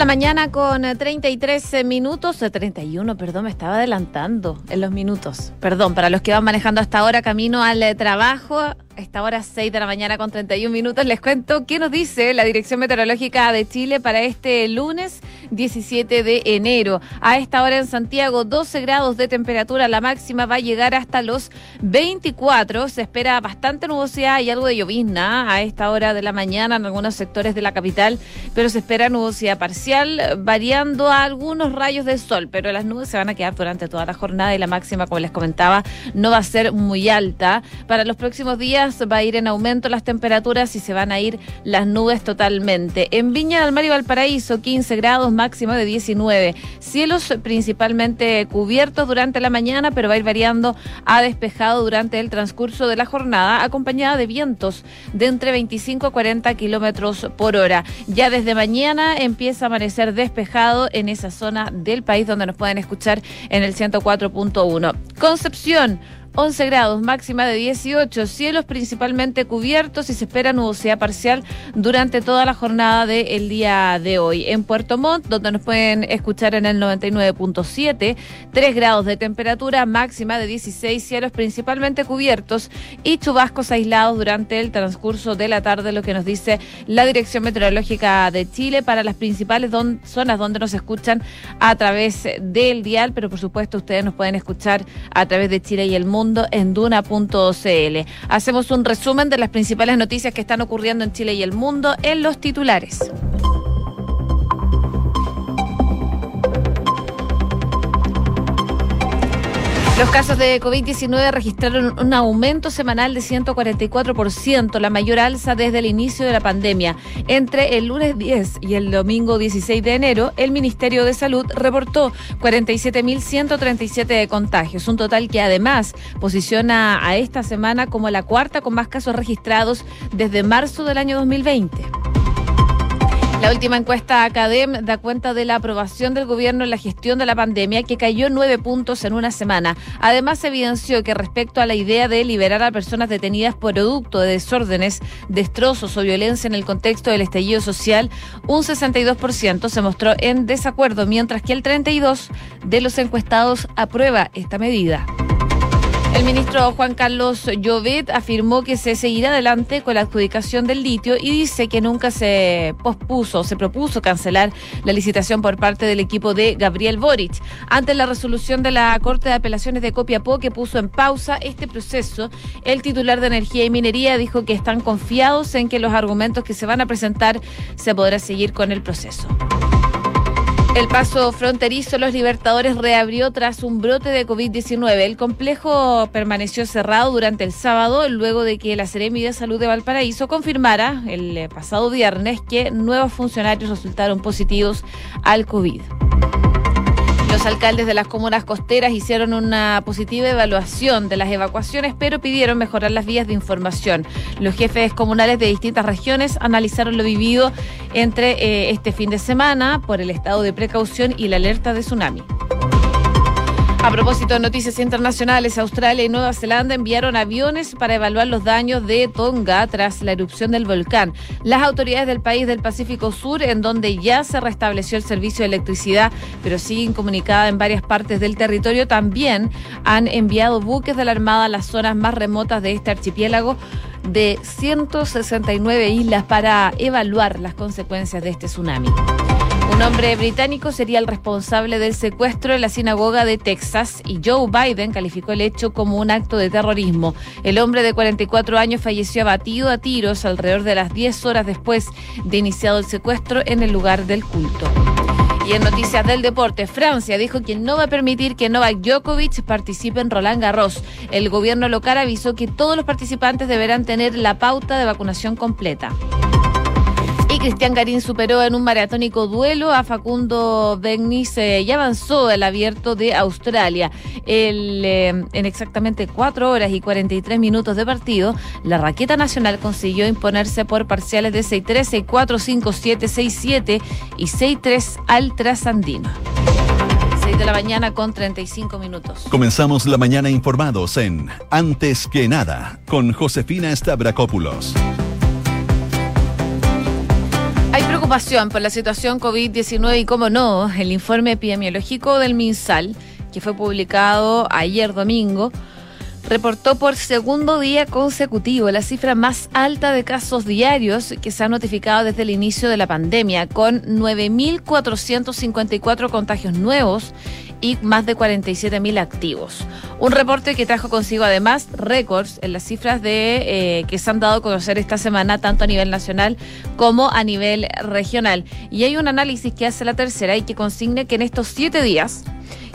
la mañana con 33 eh, minutos, 31, perdón, me estaba adelantando en los minutos. Perdón, para los que van manejando hasta ahora camino al eh, trabajo, esta hora 6 de la mañana con 31 minutos, les cuento qué nos dice la Dirección Meteorológica de Chile para este lunes 17 de enero. A esta hora en Santiago, 12 grados de temperatura, la máxima va a llegar hasta los 24. Se espera bastante nubosidad y algo de llovizna a esta hora de la mañana en algunos sectores de la capital, pero se espera nubosidad parcial, variando a algunos rayos de sol, pero las nubes se van a quedar durante toda la jornada y la máxima, como les comentaba, no va a ser muy alta. Para los próximos días, va a ir en aumento las temperaturas y se van a ir las nubes totalmente. En Viña del Mar y Valparaíso, 15 grados, máximo de 19. Cielos principalmente cubiertos durante la mañana, pero va a ir variando a despejado durante el transcurso de la jornada, acompañada de vientos de entre 25 a 40 kilómetros por hora. Ya desde mañana empieza a amanecer despejado en esa zona del país donde nos pueden escuchar en el 104.1. Concepción. 11 grados, máxima de 18, cielos principalmente cubiertos y se espera nubosidad parcial durante toda la jornada del día de hoy. En Puerto Montt, donde nos pueden escuchar en el 99.7, 3 grados de temperatura, máxima de 16, cielos principalmente cubiertos y chubascos aislados durante el transcurso de la tarde, lo que nos dice la Dirección Meteorológica de Chile para las principales zonas donde nos escuchan a través del dial, pero por supuesto ustedes nos pueden escuchar a través de Chile y el mundo en duna.cl. Hacemos un resumen de las principales noticias que están ocurriendo en Chile y el mundo en los titulares. Los casos de COVID-19 registraron un aumento semanal de 144%, la mayor alza desde el inicio de la pandemia. Entre el lunes 10 y el domingo 16 de enero, el Ministerio de Salud reportó 47.137 contagios, un total que además posiciona a esta semana como la cuarta con más casos registrados desde marzo del año 2020. La última encuesta Academ da cuenta de la aprobación del gobierno en la gestión de la pandemia, que cayó nueve puntos en una semana. Además, evidenció que respecto a la idea de liberar a personas detenidas por producto de desórdenes, destrozos o violencia en el contexto del estallido social, un 62% se mostró en desacuerdo, mientras que el 32% de los encuestados aprueba esta medida. El ministro Juan Carlos Llovet afirmó que se seguirá adelante con la adjudicación del litio y dice que nunca se pospuso, se propuso cancelar la licitación por parte del equipo de Gabriel Boric. Ante la resolución de la Corte de Apelaciones de Copiapó que puso en pausa este proceso, el titular de Energía y Minería dijo que están confiados en que los argumentos que se van a presentar se podrá seguir con el proceso. El paso fronterizo Los Libertadores reabrió tras un brote de COVID-19. El complejo permaneció cerrado durante el sábado luego de que la Seremi de Salud de Valparaíso confirmara el pasado viernes que nuevos funcionarios resultaron positivos al COVID. Los alcaldes de las comunas costeras hicieron una positiva evaluación de las evacuaciones, pero pidieron mejorar las vías de información. Los jefes comunales de distintas regiones analizaron lo vivido entre eh, este fin de semana por el estado de precaución y la alerta de tsunami. A propósito de noticias internacionales, Australia y Nueva Zelanda enviaron aviones para evaluar los daños de Tonga tras la erupción del volcán. Las autoridades del país del Pacífico Sur, en donde ya se restableció el servicio de electricidad, pero sigue incomunicada en varias partes del territorio, también han enviado buques de la Armada a las zonas más remotas de este archipiélago de 169 islas para evaluar las consecuencias de este tsunami. Un hombre británico sería el responsable del secuestro en la sinagoga de Texas y Joe Biden calificó el hecho como un acto de terrorismo. El hombre de 44 años falleció abatido a tiros alrededor de las 10 horas después de iniciado el secuestro en el lugar del culto. Y en noticias del deporte, Francia dijo que no va a permitir que Novak Djokovic participe en Roland Garros. El gobierno local avisó que todos los participantes deberán tener la pauta de vacunación completa. Cristian Garín superó en un maratónico duelo a Facundo Begnis y avanzó el abierto de Australia. Eh, en exactamente 4 horas y 43 minutos de partido, la raqueta nacional consiguió imponerse por parciales de 6-3, 6-4, 5-7, 6-7 y 6-3 al trasandino de la mañana con 35 minutos. Comenzamos la mañana informados en Antes que nada con Josefina Stavrakopoulos. Preocupación por la situación COVID-19 y, como no, el informe epidemiológico del MinSal, que fue publicado ayer domingo, reportó por segundo día consecutivo la cifra más alta de casos diarios que se han notificado desde el inicio de la pandemia, con 9.454 contagios nuevos y más de 47.000 activos. Un reporte que trajo consigo además récords en las cifras de eh, que se han dado a conocer esta semana, tanto a nivel nacional como a nivel regional. Y hay un análisis que hace la tercera y que consigne que en estos siete días,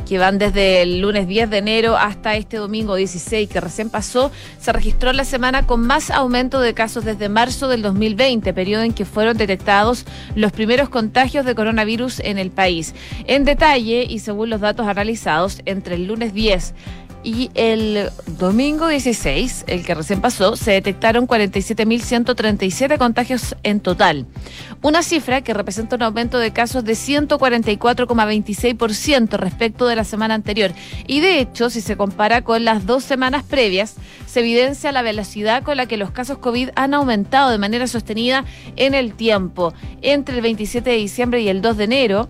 que van desde el lunes 10 de enero hasta este domingo 16 que recién pasó, se registró la semana con más aumento de casos desde marzo del 2020, periodo en que fueron detectados los primeros contagios de coronavirus en el país. En detalle, y según los datos analizados, entre el lunes 10 y el domingo 16, el que recién pasó, se detectaron 47.137 contagios en total. Una cifra que representa un aumento de casos de 144,26% respecto de la semana anterior. Y de hecho, si se compara con las dos semanas previas, se evidencia la velocidad con la que los casos COVID han aumentado de manera sostenida en el tiempo. Entre el 27 de diciembre y el 2 de enero,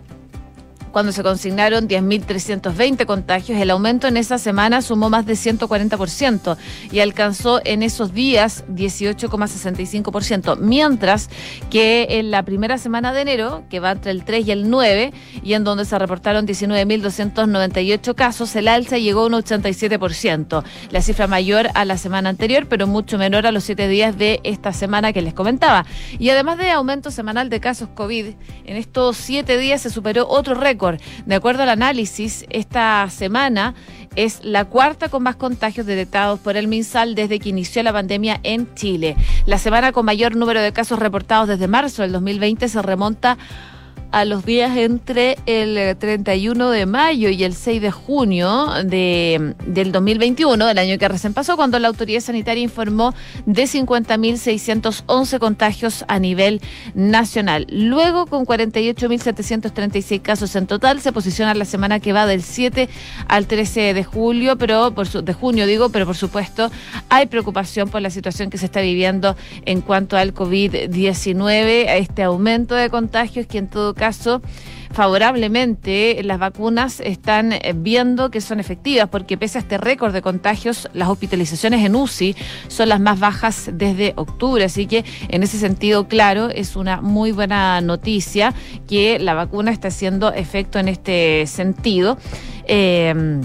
cuando se consignaron 10.320 contagios. El aumento en esa semana sumó más de 140% y alcanzó en esos días 18,65%, mientras que en la primera semana de enero, que va entre el 3 y el 9, y en donde se reportaron 19.298 casos, el alza llegó a un 87%, la cifra mayor a la semana anterior, pero mucho menor a los siete días de esta semana que les comentaba. Y además de aumento semanal de casos COVID, en estos siete días se superó otro récord de acuerdo al análisis, esta semana es la cuarta con más contagios detectados por el MinSal desde que inició la pandemia en Chile. La semana con mayor número de casos reportados desde marzo del 2020 se remonta a los días entre el 31 de mayo y el 6 de junio de, del 2021, del año que recién pasó, cuando la autoridad sanitaria informó de 50.611 contagios a nivel nacional. Luego, con 48.736 casos en total, se posiciona la semana que va del 7 al 13 de julio, pero por su, de junio digo, pero por supuesto hay preocupación por la situación que se está viviendo en cuanto al COVID-19, a este aumento de contagios que en todo caso favorablemente las vacunas están eh, viendo que son efectivas porque pese a este récord de contagios, las hospitalizaciones en UCI son las más bajas desde octubre. Así que en ese sentido, claro, es una muy buena noticia que la vacuna está haciendo efecto en este sentido. Eh,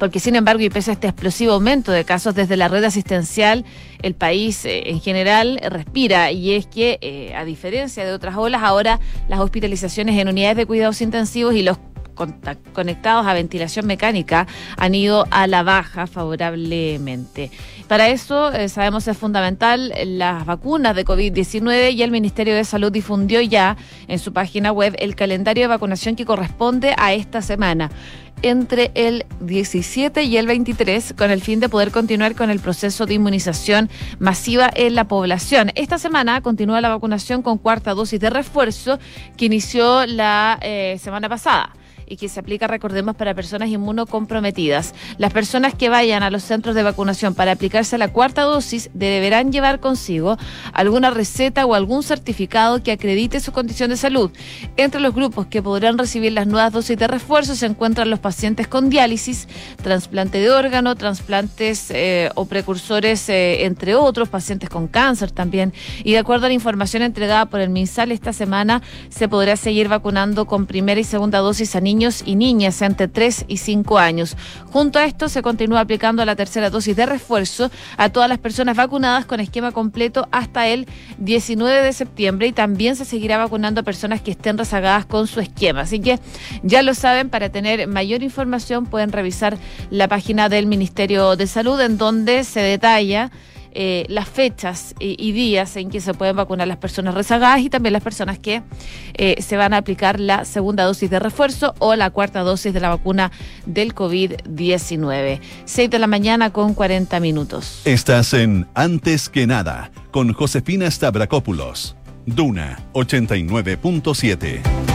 porque sin embargo, y pese a este explosivo aumento de casos desde la red asistencial, el país eh, en general respira. Y es que, eh, a diferencia de otras olas, ahora las hospitalizaciones en unidades de cuidados intensivos y los conectados a ventilación mecánica han ido a la baja favorablemente. Para eso eh, sabemos es fundamental las vacunas de COVID-19 y el Ministerio de Salud difundió ya en su página web el calendario de vacunación que corresponde a esta semana entre el 17 y el 23 con el fin de poder continuar con el proceso de inmunización masiva en la población. Esta semana continúa la vacunación con cuarta dosis de refuerzo que inició la eh, semana pasada y que se aplica, recordemos, para personas inmunocomprometidas. Las personas que vayan a los centros de vacunación para aplicarse la cuarta dosis deberán llevar consigo alguna receta o algún certificado que acredite su condición de salud. Entre los grupos que podrán recibir las nuevas dosis de refuerzo se encuentran los pacientes con diálisis, trasplante de órgano, trasplantes eh, o precursores, eh, entre otros, pacientes con cáncer también. Y de acuerdo a la información entregada por el MinSal esta semana, se podrá seguir vacunando con primera y segunda dosis a niños y niñas entre 3 y 5 años. Junto a esto se continúa aplicando la tercera dosis de refuerzo a todas las personas vacunadas con esquema completo hasta el 19 de septiembre y también se seguirá vacunando a personas que estén rezagadas con su esquema. Así que ya lo saben, para tener mayor información pueden revisar la página del Ministerio de Salud en donde se detalla eh, las fechas y, días en que se pueden vacunar las personas rezagadas y también las personas que eh, se van a aplicar la segunda dosis de refuerzo o la cuarta dosis de la vacuna del COVID-19. 6 de la mañana con 40 minutos. Estás en Antes que nada con Josefina Stavrakopoulos. Duna 89.7.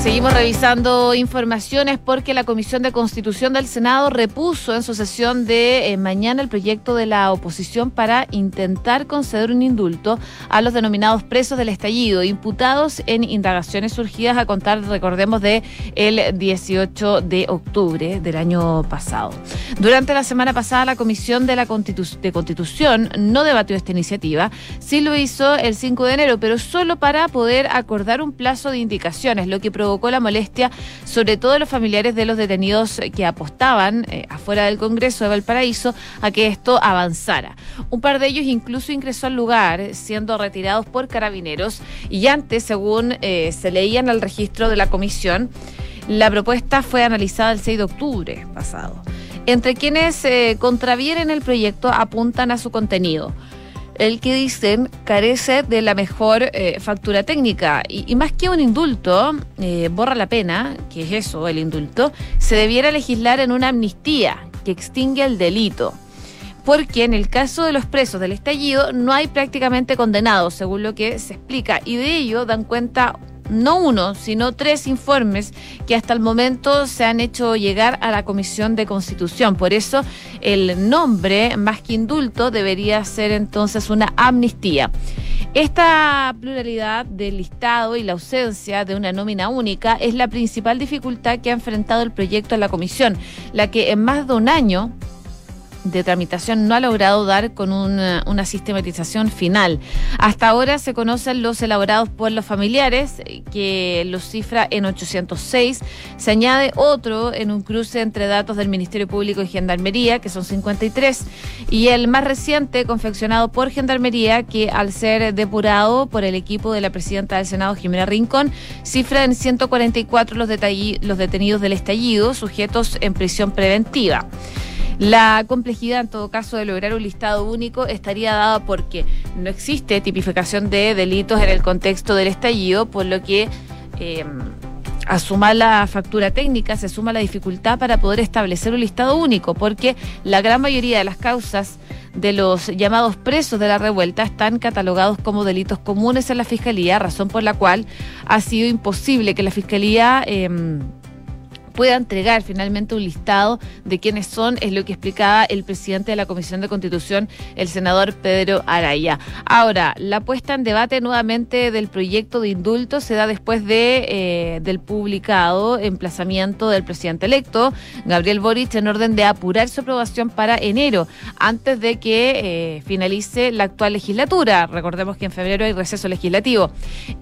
Seguimos revisando informaciones porque la Comisión de Constitución del Senado repuso en su sesión de eh, mañana el proyecto de la oposición para intentar conceder un indulto a los denominados presos del estallido, imputados en indagaciones surgidas a contar, recordemos, de el 18 de octubre del año pasado. Durante la semana pasada, la Comisión de la de Constitución no debatió esta iniciativa, sí lo hizo el 5 de enero, pero solo para poder acordar un plazo de indicaciones, lo que provocó la molestia, sobre todo los familiares de los detenidos que apostaban eh, afuera del Congreso de Valparaíso a que esto avanzara. Un par de ellos incluso ingresó al lugar, siendo retirados por carabineros, y antes, según eh, se leía en el registro de la comisión, la propuesta fue analizada el 6 de octubre pasado. Entre quienes eh, contravienen el proyecto apuntan a su contenido el que dicen carece de la mejor eh, factura técnica. Y, más que un indulto, eh, borra la pena, que es eso, el indulto, se debiera legislar en una amnistía que extingue el delito. Porque en el caso de los presos del estallido no hay prácticamente condenados, según lo que se explica, y de ello dan cuenta no uno, sino tres informes que hasta el momento se han hecho llegar a la Comisión de Constitución. Por eso el nombre, más que indulto, debería ser entonces una amnistía. Esta pluralidad del listado y la ausencia de una nómina única es la principal dificultad que ha enfrentado el proyecto en la Comisión, la que en más de un año de tramitación no ha logrado dar con una, sistematización final. Hasta ahora se conocen los elaborados por los familiares, eh, que los cifra en 806. Se añade otro en un cruce entre datos del Ministerio Público y Gendarmería, que son 53. Y el más reciente, confeccionado por Gendarmería, que al ser depurado por el equipo de la presidenta del Senado, Jimena Rincón, cifra en 144 los, los detenidos del estallido, sujetos en prisión preventiva. La complejidad, en todo caso, de lograr un listado único estaría dada porque no existe tipificación de delitos en el contexto del estallido, por lo que... Eh, a sumar la factura técnica se suma la dificultad para poder establecer un listado único, porque la gran mayoría de las causas de los llamados presos de la revuelta están catalogados como delitos comunes en la Fiscalía, razón por la cual ha sido imposible que la Fiscalía... Eh, pueda entregar finalmente un listado de quiénes son, es lo que explicaba el presidente de la Comisión de Constitución, el senador Pedro Araya. Ahora, la puesta en debate nuevamente del proyecto de indulto se da después de eh, del publicado emplazamiento del presidente electo, Gabriel Boric, en orden de apurar su aprobación para enero, antes de que eh, finalice la actual legislatura. Recordemos que en febrero hay receso legislativo.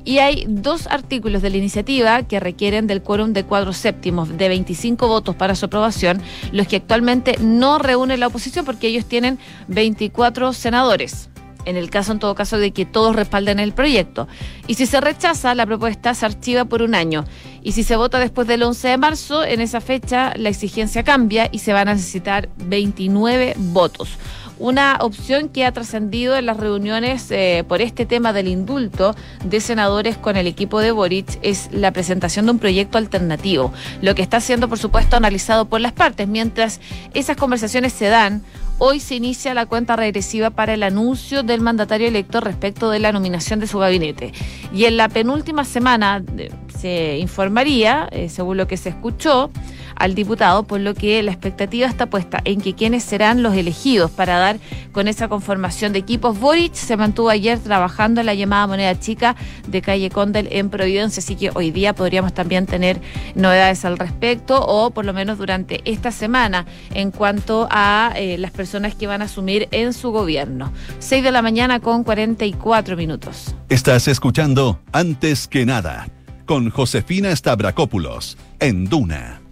Y hay dos artículos de la iniciativa que requieren del quórum de cuatro séptimos de 25 votos para su aprobación, los que actualmente no reúnen la oposición porque ellos tienen 24 senadores en el caso, en todo caso, de que todos respalden el proyecto. Y si se rechaza, la propuesta se archiva por un año. Y si se vota después del 11 de marzo, en esa fecha la exigencia cambia y se van a necesitar 29 votos. Una opción que ha trascendido en las reuniones eh, por este tema del indulto de senadores con el equipo de Boric es la presentación de un proyecto alternativo, lo que está siendo, por supuesto, analizado por las partes. Mientras esas conversaciones se dan, hoy se inicia la cuenta regresiva para el anuncio del mandatario electo respecto de la nominación de su gabinete. Y en la penúltima semana eh, se informaría, eh, según lo que se escuchó, al diputado, por lo que la expectativa está puesta en que quienes serán los elegidos para dar con esa conformación de equipos. Boric se mantuvo ayer trabajando en la llamada moneda chica de calle Condel en Providencia, así que hoy día podríamos también tener novedades al respecto o por lo menos durante esta semana en cuanto a eh, las personas que van a asumir en su gobierno. 6 de la mañana con 44 minutos. Estás escuchando Antes que nada con Josefina Stavrakopoulos en Duna.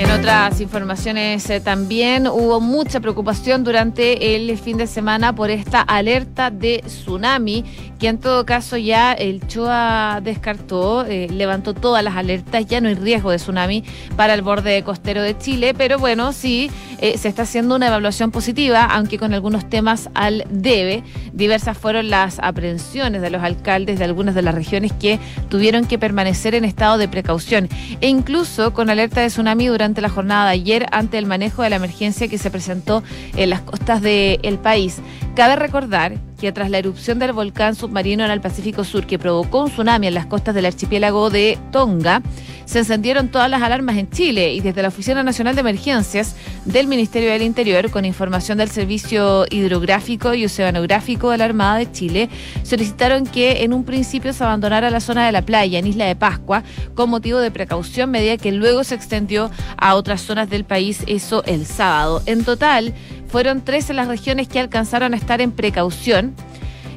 En otras informaciones eh, también hubo mucha preocupación durante el fin de semana por esta alerta de tsunami, que en todo caso ya el CHOA descartó, eh, levantó todas las alertas, ya no hay riesgo de tsunami para el borde costero de Chile, pero bueno, sí eh, se está haciendo una evaluación positiva, aunque con algunos temas al debe. Diversas fueron las aprehensiones de los alcaldes de algunas de las regiones que tuvieron que permanecer en estado de precaución e incluso con alerta de tsunami durante la jornada de ayer ante el manejo de la emergencia que se presentó en las costas del país. Cabe recordar que tras la erupción del volcán submarino en el Pacífico Sur que provocó un tsunami en las costas del archipiélago de Tonga, se encendieron todas las alarmas en Chile y desde la Oficina Nacional de Emergencias del Ministerio del Interior, con información del Servicio Hidrográfico y Oceanográfico de la Armada de Chile, solicitaron que en un principio se abandonara la zona de la playa en Isla de Pascua con motivo de precaución, medida que luego se extendió a otras zonas del país, eso el sábado. En total, fueron 13 las regiones que alcanzaron a estar en precaución.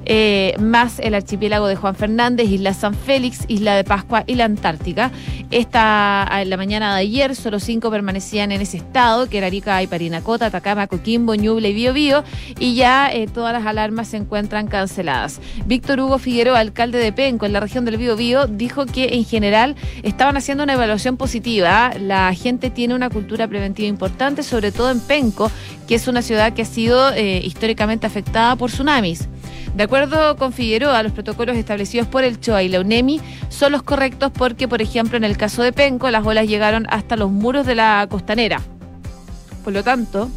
Eh, más el archipiélago de Juan Fernández, Isla San Félix, Isla de Pascua y la Antártica. Esta, en la mañana de ayer, solo cinco permanecían en ese estado, que era Arica y Parinacota, Atacama, Coquimbo, Ñuble y Biobío, y ya eh, todas las alarmas se encuentran canceladas. Víctor Hugo Figueroa, alcalde de Penco, en la región del Biobío, dijo que en general estaban haciendo una evaluación positiva. La gente tiene una cultura preventiva importante, sobre todo en Penco, que es una ciudad que ha sido eh, históricamente afectada por tsunamis. De acuerdo con Figueroa, los protocolos establecidos por el CHOA y la son los correctos porque, por ejemplo, en el caso de Penco, las olas llegaron hasta los muros de la costanera. Por lo tanto,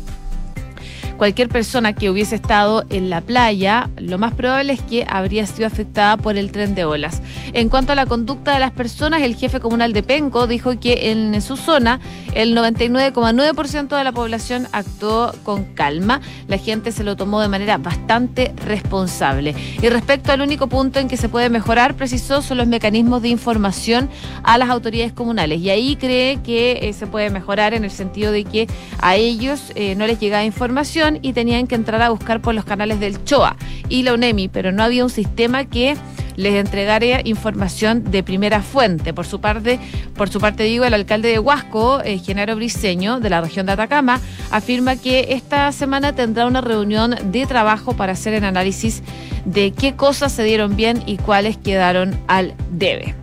cualquier persona que hubiese estado en la playa, lo más probable es que habría sido afectada por el tren de olas. En cuanto a la conducta de las personas, el jefe comunal de Penco dijo que en su zona el 99,9% de la población actuó con calma. La gente se lo tomó de manera bastante responsable. Y respecto al único punto en que se puede mejorar, precisó, son los mecanismos de información a las autoridades comunales. Y ahí cree que eh, se puede mejorar en el sentido de que a ellos eh, no les llegaba información y tenían que entrar a buscar por los canales del CHOA y la UNEMI, pero no había un sistema que les entregara información de primera fuente. Por su parte, por su parte digo, el alcalde de Huasco, eh, Genaro Briceño, de la región de Atacama, afirma que esta semana tendrá una reunión de trabajo para hacer el análisis de qué cosas se dieron bien y cuáles quedaron al debe.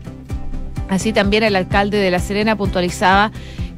Así también el alcalde de La Serena puntualizaba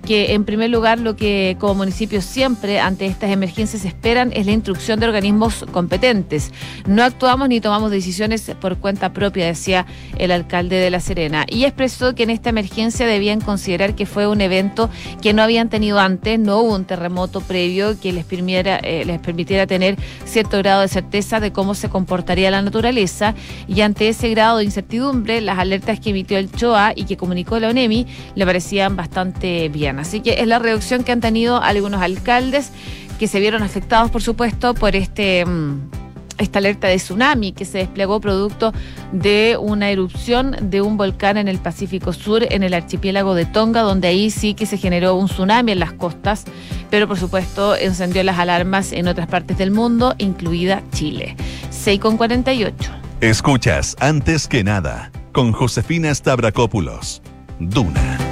que en primer lugar lo que como municipio siempre ante estas emergencias esperan es la instrucción de organismos competentes. No actuamos ni tomamos decisiones por cuenta propia, decía el alcalde de La Serena. Y expresó que en esta emergencia debían considerar que fue un evento que no habían tenido antes, no hubo un terremoto previo que les permitiera, eh, les permitiera tener cierto grado de certeza de cómo se comportaría la naturaleza. Y ante ese grado de incertidumbre, las alertas que emitió el CHOA y que comunicó la ONEMI le parecían bastante bien. Así que es la reducción que han tenido algunos alcaldes que se vieron afectados, por supuesto, por este mm, esta alerta de tsunami que se desplegó producto de una erupción de un volcán en el Pacífico Sur, en el archipiélago de Tonga, donde ahí sí que se generó un tsunami en las costas, pero por supuesto encendió las alarmas en otras partes del mundo, incluida Chile. 6 con 48. Escuchas antes que nada con Josefina Stavrakopoulos. Duna.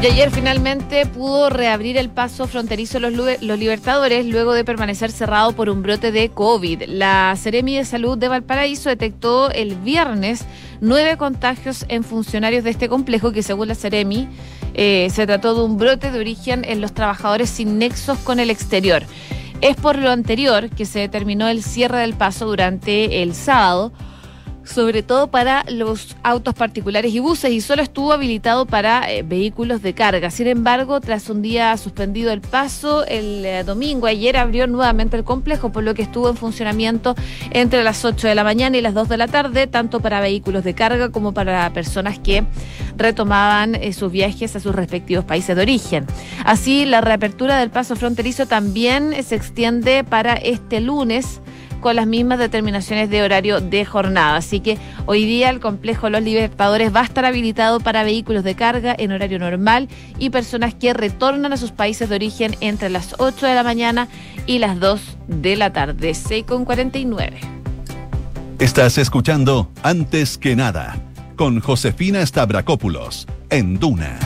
Y ayer finalmente pudo reabrir el paso fronterizo los, los Libertadores luego de permanecer cerrado por un brote de COVID. La Seremi de Salud de Valparaíso detectó el viernes nueve contagios en funcionarios de este complejo que según la Seremi eh, se trató de un brote de origen en los trabajadores sin nexos con el exterior. Es por lo anterior que se determinó el cierre del paso durante el sábado sobre todo para los autos particulares y buses, y solo estuvo habilitado para eh, vehículos de carga. Sin embargo, tras un día suspendido el paso, el eh, domingo, ayer abrió nuevamente el complejo, por lo que estuvo en funcionamiento entre las 8 de la mañana y las 2 de la tarde, tanto para vehículos de carga como para personas que retomaban eh, sus viajes a sus respectivos países de origen. Así, la reapertura del paso fronterizo también se extiende para este lunes con las mismas determinaciones de horario de jornada. Así que hoy día el complejo Los Libertadores va a estar habilitado para vehículos de carga en horario normal y personas que retornan a sus países de origen entre las 8 de la mañana y las 2 de la tarde. 6 con 49. Estás escuchando Antes que nada con Josefina Stavrakopoulos en Duna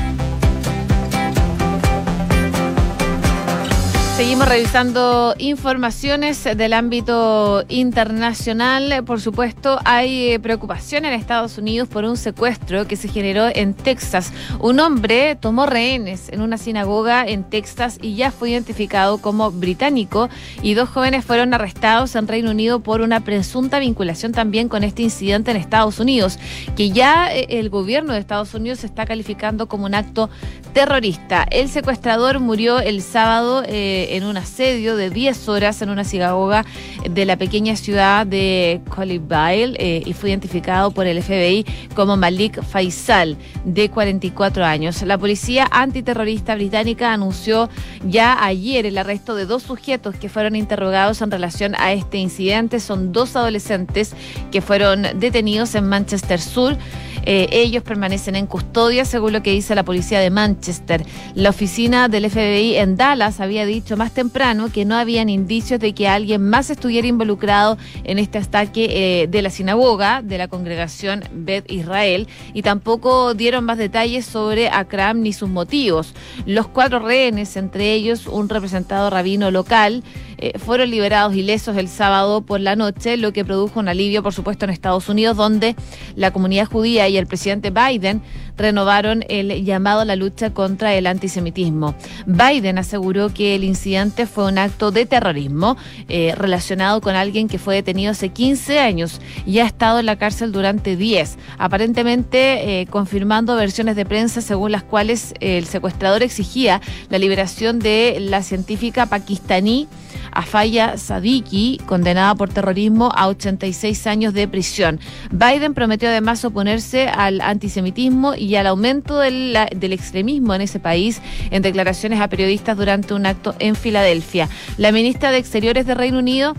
Seguimos revisando informaciones del ámbito internacional. Por supuesto, hay preocupación en Estados Unidos por un secuestro que se generó en Texas. Un hombre tomó rehenes en una sinagoga en Texas y ya fue identificado como británico y dos jóvenes fueron arrestados en Reino Unido por una presunta vinculación también con este incidente en Estados Unidos, que ya eh, el gobierno de Estados Unidos está calificando como un acto terrorista. El secuestrador murió el sábado. Eh, en un asedio de 10 horas en una sinagoga de la pequeña ciudad de Colibale eh, y fue identificado por el FBI como Malik Faisal, de 44 años. La policía antiterrorista británica anunció ya ayer el arresto de dos sujetos que fueron interrogados en relación a este incidente. Son dos adolescentes que fueron detenidos en Manchester Sur. Eh, ellos permanecen en custodia, según lo que dice la policía de Manchester. La oficina del FBI en Dallas había dicho más temprano que no habían indicios de que alguien más estuviera involucrado en este ataque eh, de la sinagoga de la congregación Bet Israel y tampoco dieron más detalles sobre Akram ni sus motivos. Los cuatro rehenes, entre ellos un representado rabino local, eh, fueron liberados ilesos el sábado por la noche, lo que produjo un alivio, por supuesto, en Estados Unidos, donde la comunidad judía y el presidente Biden renovaron el llamado a la lucha contra el antisemitismo. Biden aseguró que el incidente fue un acto de terrorismo eh, relacionado con alguien que fue detenido hace 15 años y ha estado en la cárcel durante 10, aparentemente eh, confirmando versiones de prensa según las cuales el secuestrador exigía la liberación de la científica pakistaní Afaya Sadiki, condenada por terrorismo a 86 años de prisión. Biden prometió además oponerse al antisemitismo y al aumento del, del extremismo en ese país en declaraciones a periodistas durante un acto en Filadelfia. La ministra de Exteriores de Reino Unido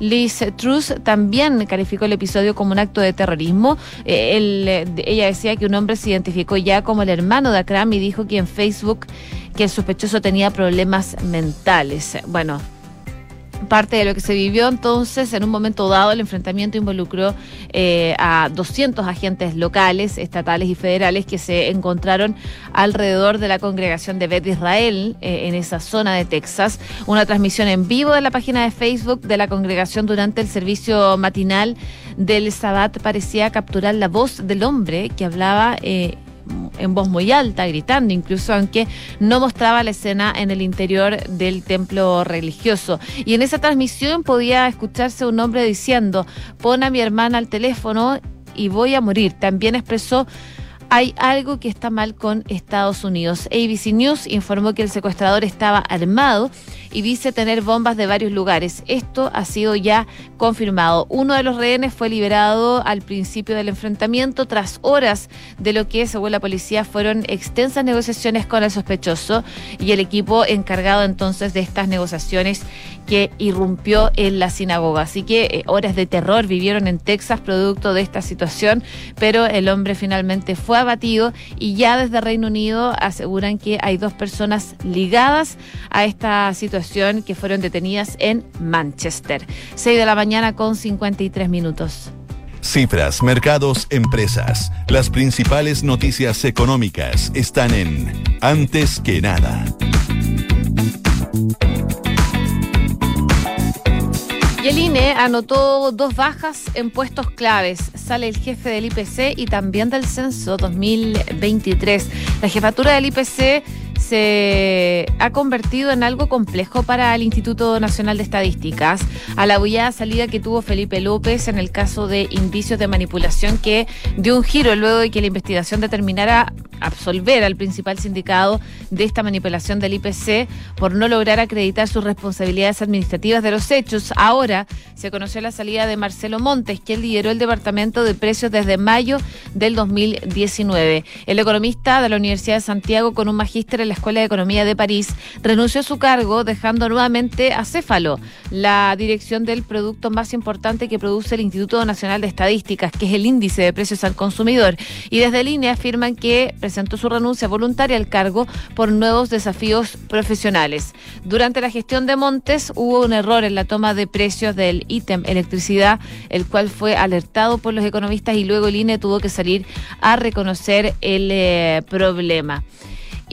Liz Truss también calificó el episodio como un acto de terrorismo. Eh, ella decía que un hombre se identificó ya como el hermano de Akram y dijo que en Facebook que el sospechoso tenía problemas mentales. Bueno, parte de lo que se vivió entonces en un momento dado el enfrentamiento involucró eh, a 200 agentes locales, estatales y federales que se encontraron alrededor de la congregación de Bet Israel eh, en esa zona de Texas. Una transmisión en vivo de la página de Facebook de la congregación durante el servicio matinal del Sabbat parecía capturar la voz del hombre que hablaba eh, en voz muy alta, gritando, incluso aunque no mostraba la escena en el interior del templo religioso. Y en esa transmisión podía escucharse un hombre diciendo, pon a mi hermana al teléfono y voy a morir. También expresó hay algo que está mal con Estados Unidos. ABC News informó que el secuestrador estaba armado y dice tener bombas de varios lugares. Esto ha sido ya confirmado. Uno de los rehenes fue liberado al principio del enfrentamiento tras horas de lo que, según la policía, fueron extensas negociaciones con el sospechoso y el equipo encargado entonces de estas negociaciones que irrumpió en la sinagoga. Así que eh, horas de terror vivieron en Texas producto de esta situación, pero el hombre finalmente fue abatido y ya desde Reino Unido aseguran que hay dos personas ligadas a esta situación que fueron detenidas en Manchester. 6 de la mañana con 53 minutos. Cifras, mercados, empresas. Las principales noticias económicas están en Antes que nada. Y el INE anotó dos bajas en puestos claves. Sale el jefe del IPC y también del censo 2023. La jefatura del IPC se ha convertido en algo complejo para el Instituto Nacional de Estadísticas, a la bullada salida que tuvo Felipe López en el caso de indicios de manipulación que dio un giro luego de que la investigación determinara absolver al principal sindicado de esta manipulación del IPC por no lograr acreditar sus responsabilidades administrativas de los hechos. Ahora se conoció la salida de Marcelo Montes, que lideró el Departamento de Precios desde mayo del 2019. El economista de la Universidad de Santiago con un magíster en la Escuela de Economía de París renunció a su cargo dejando nuevamente a Céfalo la dirección del producto más importante que produce el Instituto Nacional de Estadísticas, que es el índice de precios al consumidor. Y desde línea afirman que presentó su renuncia voluntaria al cargo por nuevos desafíos profesionales. Durante la gestión de Montes hubo un error en la toma de precios del ítem electricidad, el cual fue alertado por los economistas y luego el INE tuvo que salir a reconocer el eh, problema.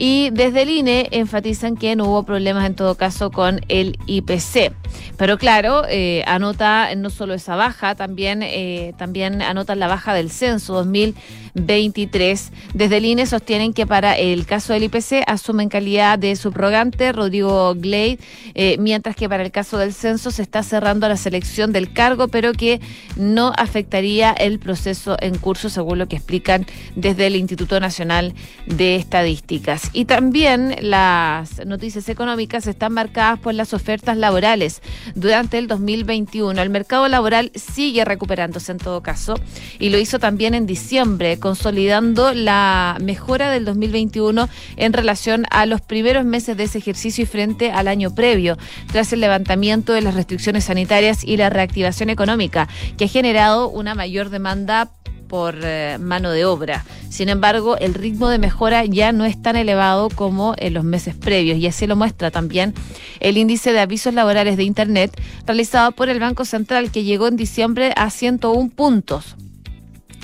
Y desde el INE enfatizan que no hubo problemas en todo caso con el IPC. Pero claro, eh, anota no solo esa baja, también, eh, también anotan la baja del censo 2023. Desde el INE sostienen que para el caso del IPC asumen calidad de subrogante Rodrigo Glade, eh, mientras que para el caso del censo se está cerrando la selección del cargo, pero que no afectaría el proceso en curso, según lo que explican desde el Instituto Nacional de Estadísticas. Y también las noticias económicas están marcadas por las ofertas laborales durante el 2021. El mercado laboral sigue recuperándose en todo caso y lo hizo también en diciembre, consolidando la mejora del 2021 en relación a los primeros meses de ese ejercicio y frente al año previo, tras el levantamiento de las restricciones sanitarias y la reactivación económica, que ha generado una mayor demanda por eh, mano de obra. Sin embargo, el ritmo de mejora ya no es tan elevado como en los meses previos y así lo muestra también el índice de avisos laborales de Internet realizado por el Banco Central que llegó en diciembre a 101 puntos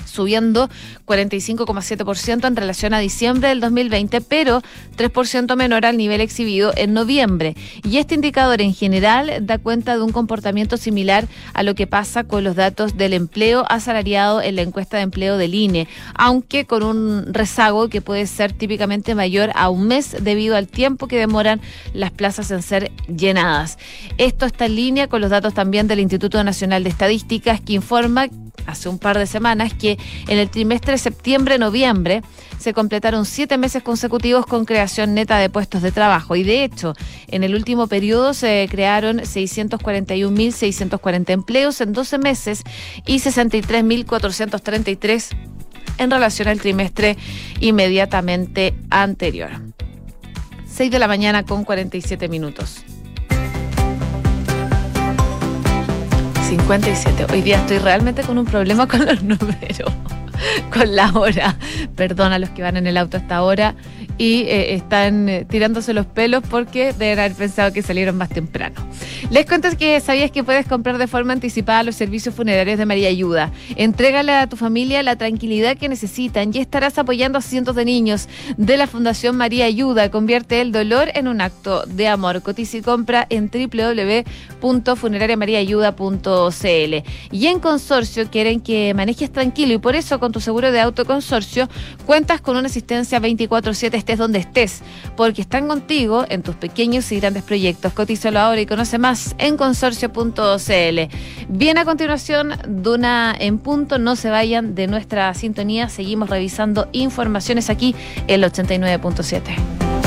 subiendo 45,7% en relación a diciembre del 2020, pero 3% menor al nivel exhibido en noviembre. Y este indicador en general da cuenta de un comportamiento similar a lo que pasa con los datos del empleo asalariado en la encuesta de empleo del INE, aunque con un rezago que puede ser típicamente mayor a un mes debido al tiempo que demoran las plazas en ser llenadas. Esto está en línea con los datos también del Instituto Nacional de Estadísticas que informa hace un par de semanas que en el trimestre septiembre-noviembre se completaron siete meses consecutivos con creación neta de puestos de trabajo. Y de hecho, en el último periodo se crearon 641.640 empleos en 12 meses y 63.433 en relación al trimestre inmediatamente anterior. 6 de la mañana con 47 minutos. 57. Hoy día estoy realmente con un problema con los números, con la hora. Perdón a los que van en el auto hasta ahora y eh, están eh, tirándose los pelos porque deben haber pensado que salieron más temprano. Les cuento que sabías que puedes comprar de forma anticipada los servicios funerarios de María Ayuda. Entrégale a tu familia la tranquilidad que necesitan y estarás apoyando a cientos de niños de la Fundación María Ayuda. Convierte el dolor en un acto de amor. Cotiza y compra en www.funerariamariaayuda.cl. Y en consorcio quieren que manejes tranquilo y por eso con tu seguro de auto consorcio cuentas con una asistencia 24/7 estés donde estés, porque están contigo en tus pequeños y grandes proyectos. Cotízalo ahora y conoce más en consorcio.cl. Bien, a continuación, Duna en punto. No se vayan de nuestra sintonía. Seguimos revisando informaciones aquí en el 89.7.